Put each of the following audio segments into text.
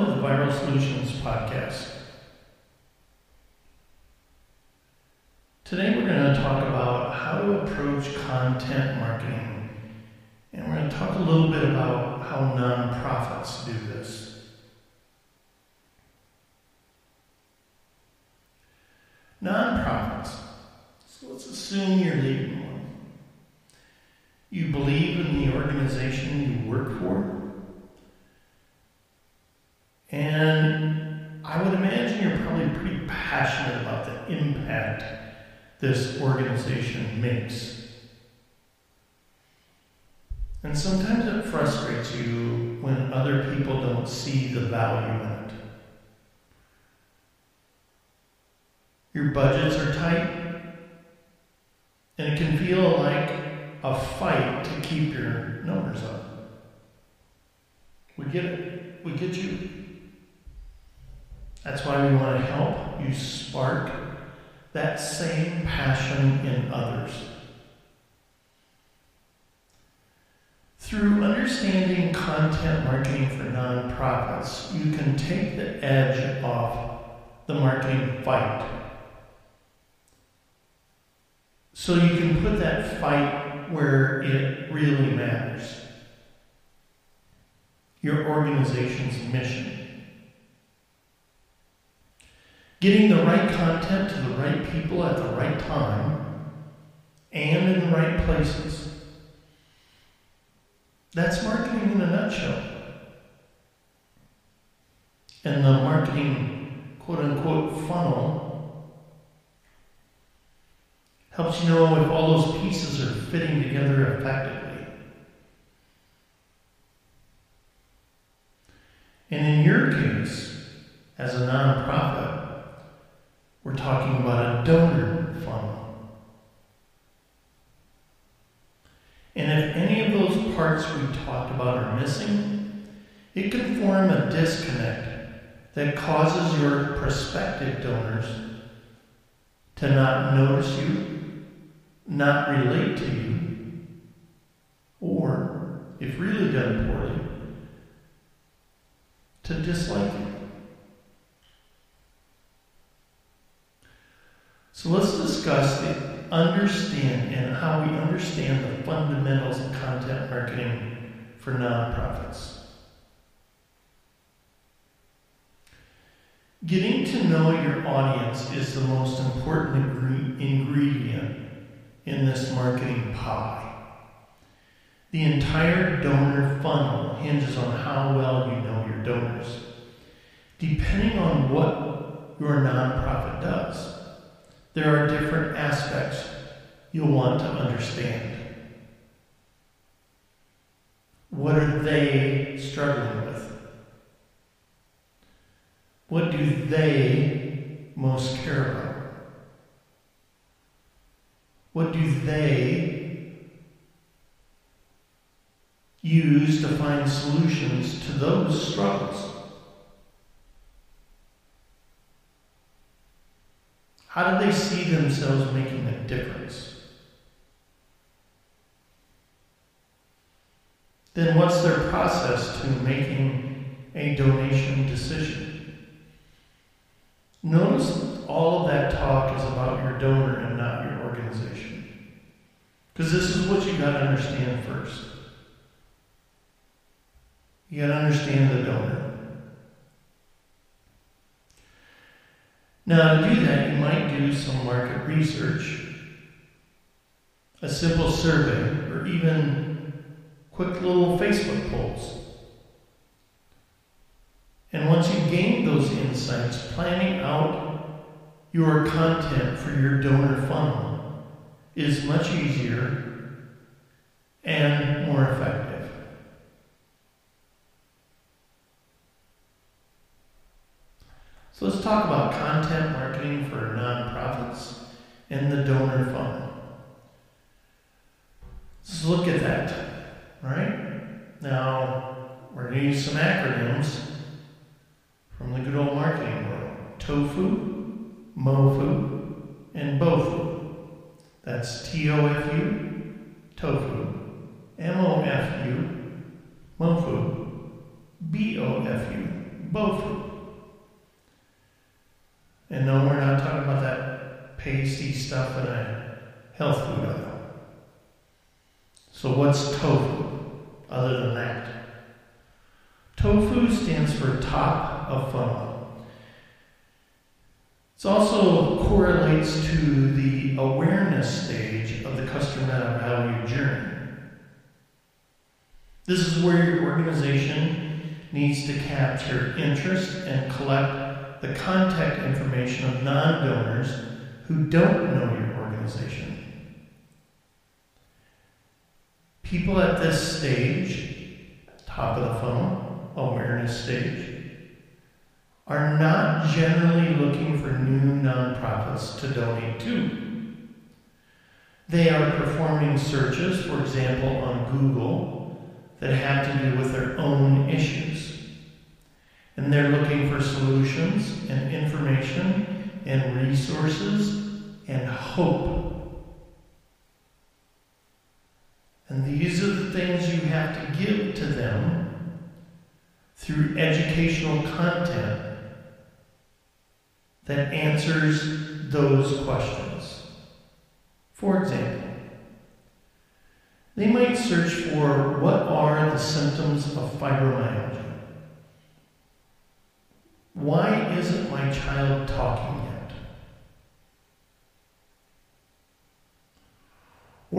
Welcome to the Viral Solutions Podcast. Today we're going to talk about how to approach content marketing. And we're going to talk a little bit about how nonprofits do this. Nonprofits. So let's assume you're leading one. You believe in the organization you work for. And I would imagine you're probably pretty passionate about the impact this organization makes. And sometimes it frustrates you when other people don't see the value in it. Your budgets are tight, and it can feel like a fight to keep your numbers up. We get it. We get you. That's why we want to help you spark that same passion in others. Through understanding content marketing for nonprofits, you can take the edge off the marketing fight. So you can put that fight where it really matters your organization's mission. Getting the right content to the right people at the right time and in the right places. That's marketing in a nutshell. And the marketing quote unquote funnel helps you know if all those pieces are fitting together effectively. And in your case, as a nonprofit, we're talking about a donor funnel. And if any of those parts we talked about are missing, it can form a disconnect that causes your prospective donors to not notice you, not relate to you, or, if really done poorly, to dislike you. So let's discuss the understand and how we understand the fundamentals of content marketing for nonprofits. Getting to know your audience is the most important ingredient in this marketing pie. The entire donor funnel hinges on how well you know your donors. Depending on what your nonprofit does, there are different aspects you'll want to understand. What are they struggling with? What do they most care about? What do they use to find solutions to those struggles? How do they see themselves making a difference? Then what's their process to making a donation decision? Notice all of that talk is about your donor and not your organization. Because this is what you got to understand first. You got to understand the donor. Now, to do that, you might do some market research, a simple survey, or even quick little Facebook polls. And once you gain those insights, planning out your content for your donor funnel is much easier and more effective. So let's talk about content marketing for nonprofits and the donor funnel. Let's look at that, right? Now, we're going to use some acronyms from the good old marketing world. TOFU, MOFU, and BOFU. That's T-O-F-U, TOFU, M-O-F-U, MOFU, B-O-F-U, Bofu. And no, we're not talking about that pasty stuff in a health aisle. So what's tofu other than that? Tofu stands for top of funnel. It also correlates to the awareness stage of the customer value journey. This is where your organization needs to capture interest and collect the contact information of non donors who don't know your organization. People at this stage, top of the funnel, awareness stage, are not generally looking for new nonprofits to donate to. They are performing searches, for example, on Google, that have to do with their own issues. And they're looking for solutions and information and resources and hope And these are the things you have to give to them through educational content that answers those questions. For example, they might search for what are the symptoms of fibromyalgia? Why isn't my child talking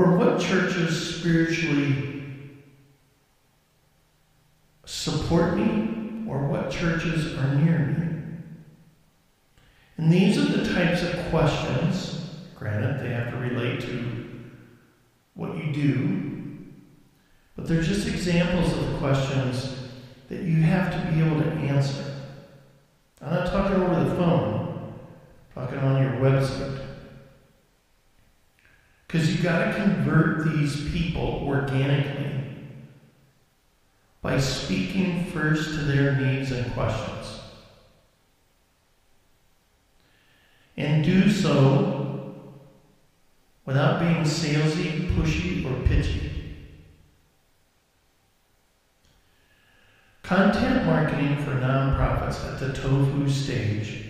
Or what churches spiritually support me, or what churches are near me? And these are the types of questions, granted, they have to relate to what you do, but they're just examples of questions that you have to be able to answer. I'm not talking over the phone, I'm talking on your website. Because you've got to convert these people organically by speaking first to their needs and questions. And do so without being salesy, pushy, or pitchy. Content marketing for nonprofits at the tofu stage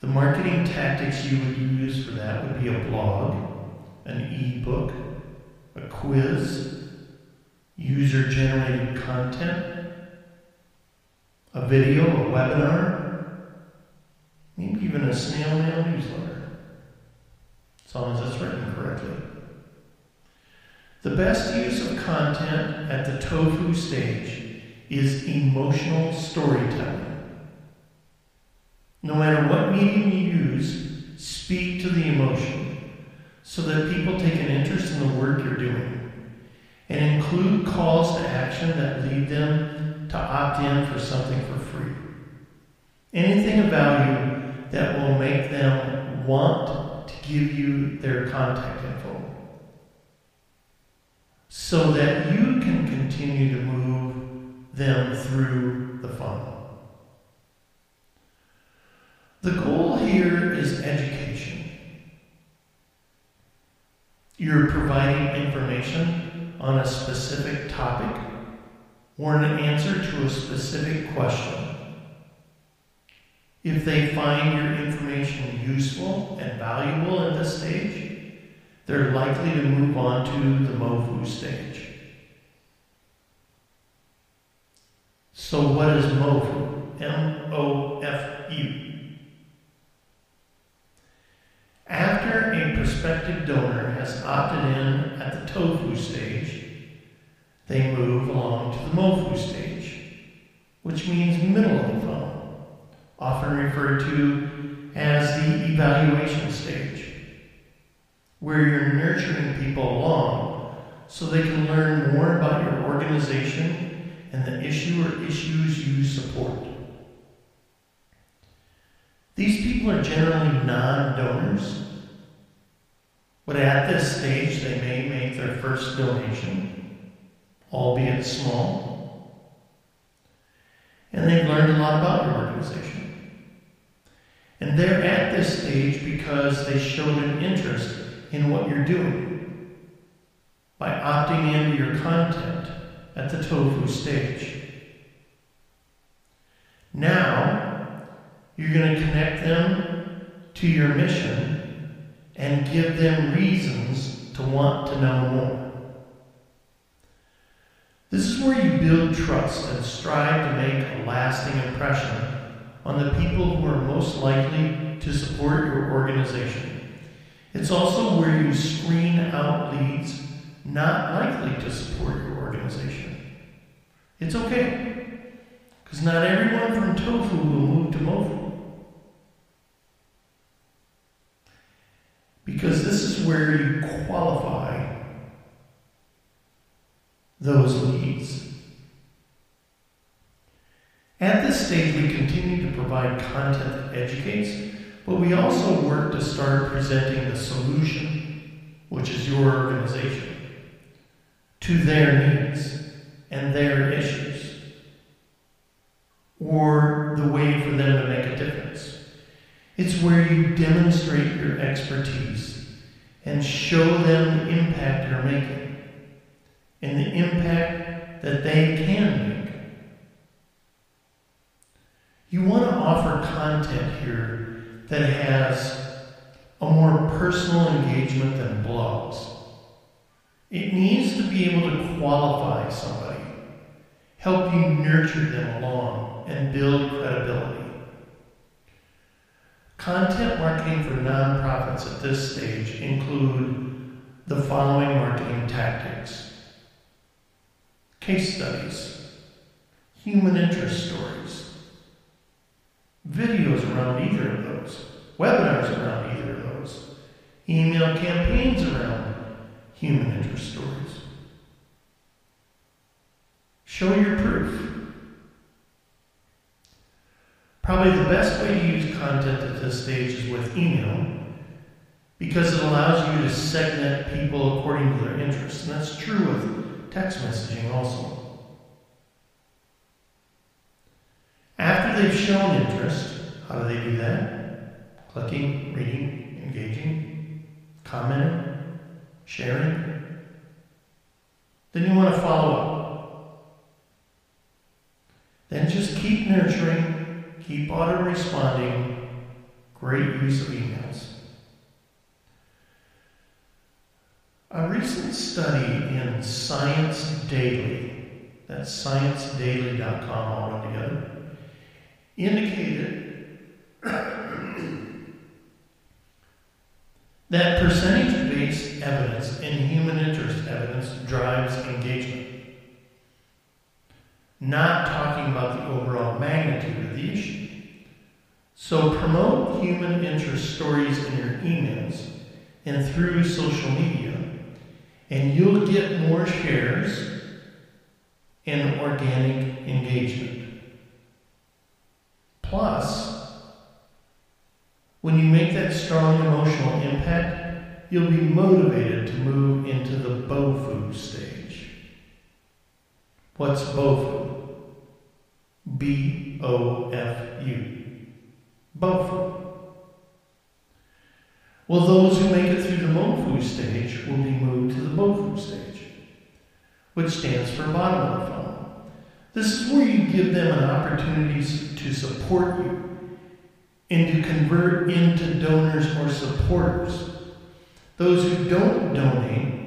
the marketing tactics you would use for that would be a blog, an e-book, a quiz, user-generated content, a video, a webinar, maybe even a snail mail newsletter, as long as it's written correctly. The best use of content at the tofu stage is emotional storytelling. No matter what medium you use, speak to the emotion so that people take an interest in the work you're doing. And include calls to action that lead them to opt in for something for free. Anything of value that will make them want to give you their contact info so that you can continue to move them through the funnel. The goal here is education. You're providing information on a specific topic or an answer to a specific question. If they find your information useful and valuable at this stage, they're likely to move on to the MOFU stage. So, what is MOFU? M O F U. After a prospective donor has opted in at the tofu stage, they move along to the mofu stage, which means middle of the funnel, often referred to as the evaluation stage, where you're nurturing people along so they can learn more about your organization and the issue or issues you support. These people are generally non donors, but at this stage they may make their first donation, albeit small. And they've learned a lot about your organization. And they're at this stage because they showed an interest in what you're doing by opting into your content at the tofu stage. Now, you're going to connect them to your mission and give them reasons to want to know more. This is where you build trust and strive to make a lasting impression on the people who are most likely to support your organization. It's also where you screen out leads not likely to support your organization. It's okay, because not everyone from tofu will move to mofu. Because this is where you qualify those leads. At this stage, we continue to provide content that educates, but we also work to start presenting the solution, which is your organization, to their needs and their issues, or the way for them to make a difference. It's where you demonstrate your expertise and show them the impact you're making and the impact that they can make. You want to offer content here that has a more personal engagement than blogs. It needs to be able to qualify somebody, help you nurture them along, and build credibility. Content marketing for nonprofits at this stage include the following marketing tactics. Case studies, human interest stories, videos around either of those, webinars around either of those, email campaigns around human interest stories. Show your proof. Probably the best way to use content at this stage is with email because it allows you to segment people according to their interests. And that's true with text messaging also. After they've shown interest, how do they do that? Clicking, reading, engaging, commenting, sharing. Then you want to follow up. Then just keep nurturing, keep auto responding. Great use of emails. A recent study in Science Daily, that's sciencedaily.com all together, indicated that percentage based evidence and human interest evidence drives engagement. Not talking about the overall magnitude of the issue. So promote human interest stories in your emails and through social media, and you'll get more shares and organic engagement. Plus, when you make that strong emotional impact, you'll be motivated to move into the BOFU stage. What's BOFU? B O F U. BOFU. Well, those who make it through the MOFU stage will be moved to the BOFU stage, which stands for bottom of the funnel. This is where you give them an opportunity to support you and to convert into donors or supporters. Those who don't donate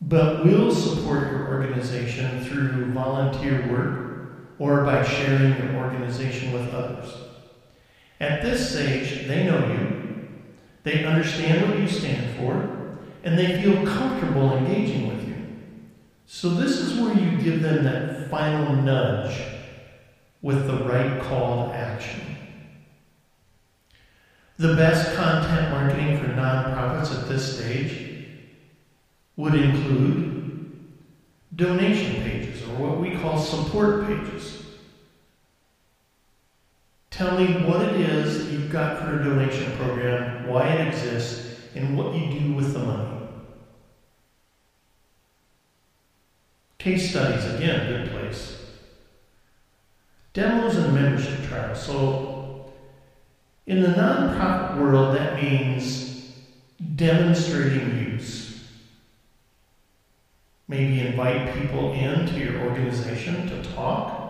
but will support your organization through volunteer work or by sharing your organization with others. At this stage, they know you, they understand what you stand for, and they feel comfortable engaging with you. So, this is where you give them that final nudge with the right call to action. The best content marketing for nonprofits at this stage would include donation pages or what we call support pages. Tell me what it is that you've got for a donation program, why it exists, and what you do with the money. Case studies, again, good place. Demos and membership trials. So, in the nonprofit world, that means demonstrating use. Maybe invite people into your organization to talk.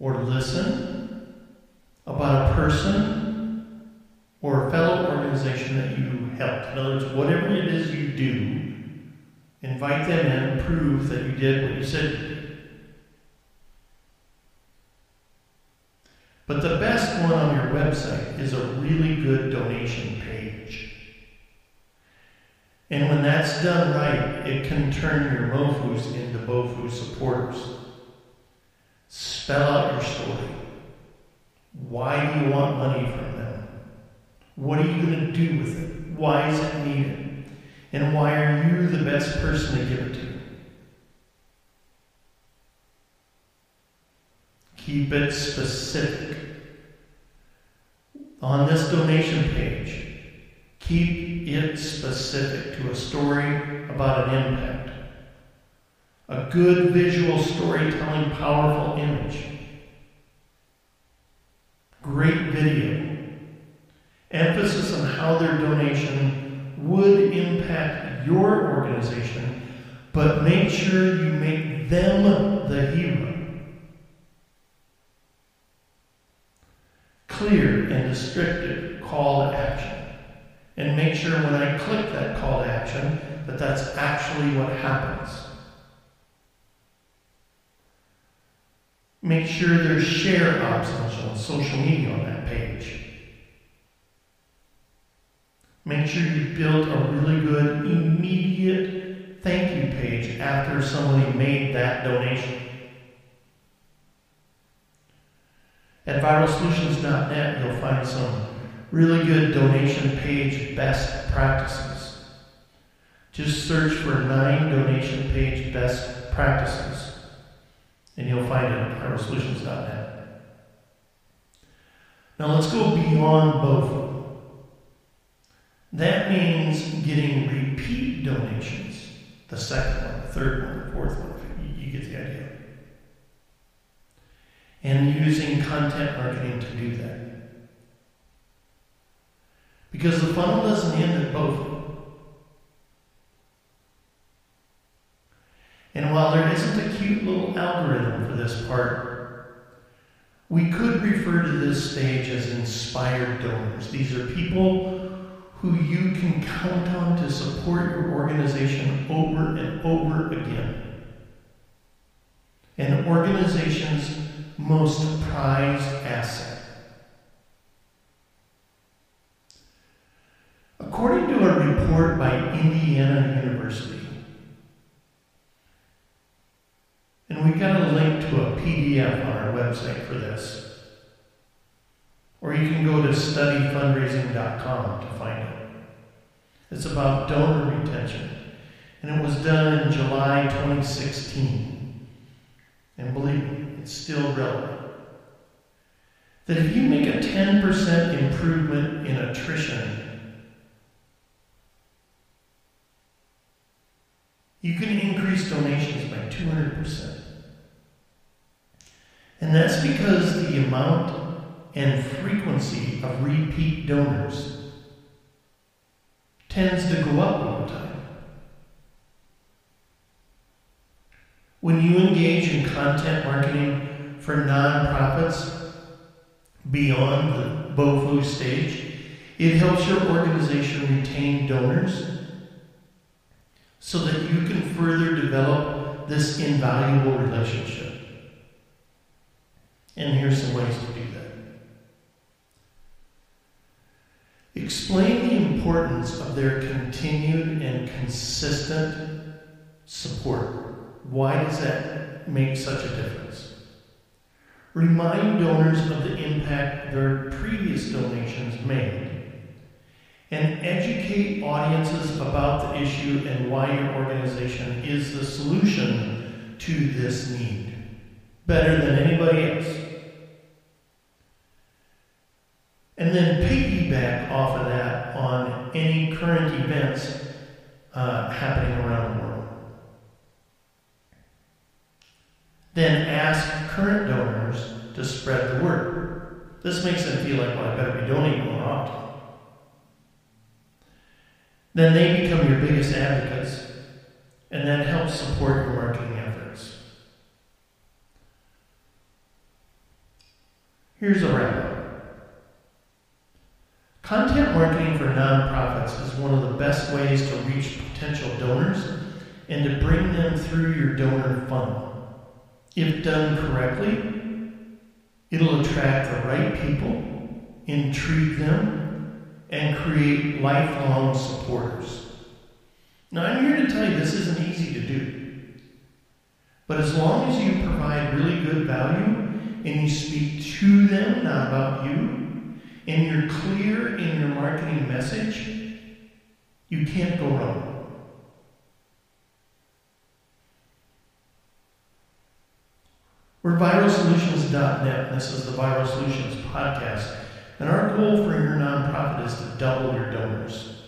or listen about a person or a fellow organization that you helped. In other words, whatever it is you do, invite them in, prove that you did what you said. But the best one on your website is a really good donation page. And when that's done right, it can turn your MOFUs into BOFU supporters. Spell out your story. Why do you want money from them? What are you going to do with it? Why is it needed? And why are you the best person to give it to? Keep it specific. On this donation page, keep it specific to a story about an impact. A good visual storytelling, powerful image. Great video. Emphasis on how their donation would impact your organization, but make sure you make them the hero. clear and descriptive call to action. And make sure when I click that call to action that that's actually what happens. Make sure there's share options on social media on that page. Make sure you build a really good immediate thank you page after somebody made that donation. At viralsolutions.net, you'll find some really good donation page best practices. Just search for nine donation page best practices, and you'll find it at viralsolutions.net. Now let's go beyond BOFU. That means getting repeat donations. The second one, the third one, the fourth one. You get the idea and using content marketing to do that. Because the funnel doesn't end at BOFU. And while there isn't a cute little algorithm for this part, we could refer to this stage as inspired donors. These are people who you can count on to support your organization over and over again. And organizations most prized asset. According to a report by Indiana University, we've got a link to a PDF on our website for this, or you can go to studyfundraising.com to find it. It's about donor retention, and it was done in July 2016. And believe me, it's still relevant. That if you make a 10% improvement in attrition, you can increase donations by 200%. And that's because the amount and frequency of repeat donors tends to go up over time. When you engage in content marketing for nonprofits beyond the BOFU stage, it helps your organization retain donors so that you can further develop this invaluable relationship. And here's some ways to do that. Explain the importance of their continued and consistent support. Why does that make such a difference? Remind donors of the impact their previous donations made. And educate audiences about the issue and why your organization is the solution to this need better than anybody else. And then off of that on any current events uh, happening around the world. Then ask current donors to spread the word. This makes them feel like, well, I better be donating more often. Then they become your biggest advocates, and that helps support your marketing efforts. Here's a wrap. Content marketing for nonprofits is one of the best ways to reach potential donors and to bring them through your donor funnel. If done correctly, it'll attract the right people, intrigue them, and create lifelong supporters. Now, I'm here to tell you this isn't easy to do. But as long as you provide really good value and you speak to them, not about you, and you're clear in your marketing message, you can't go wrong. We're viralsolutions.net. This is the Viral Solutions podcast. And our goal for your nonprofit is to double your donors.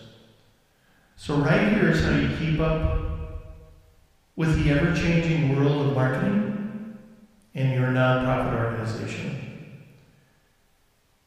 So, right here is how you keep up with the ever changing world of marketing in your nonprofit organization.